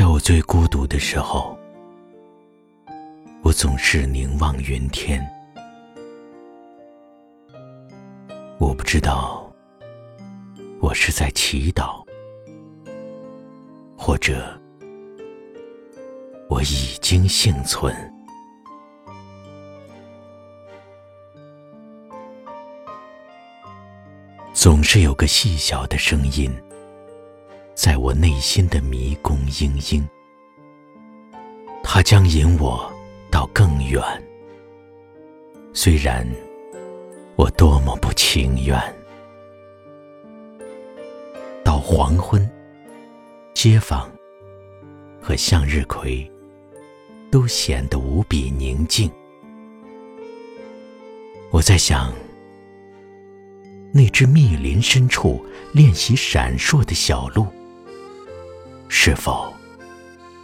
在我最孤独的时候，我总是凝望云天。我不知道，我是在祈祷，或者我已经幸存。总是有个细小的声音。在我内心的迷宫嘤嘤，它将引我到更远。虽然我多么不情愿。到黄昏，街坊和向日葵都显得无比宁静。我在想，那只密林深处练习闪烁的小鹿。是否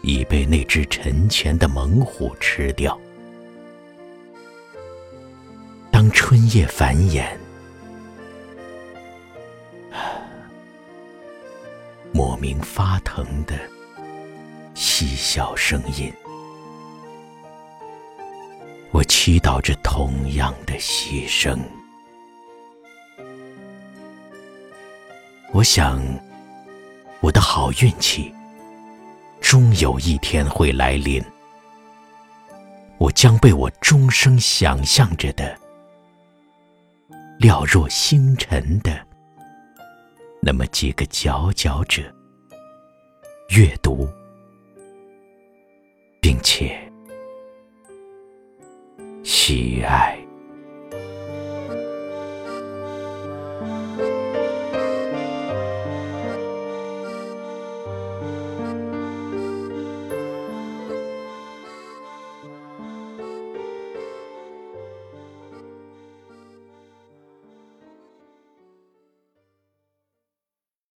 已被那只沉潜的猛虎吃掉？当春夜繁衍，莫名发疼的嬉笑声音，我祈祷着同样的牺牲。我想，我的好运气。终有一天会来临，我将被我终生想象着的寥若星辰的那么几个佼佼者阅读，并且喜爱。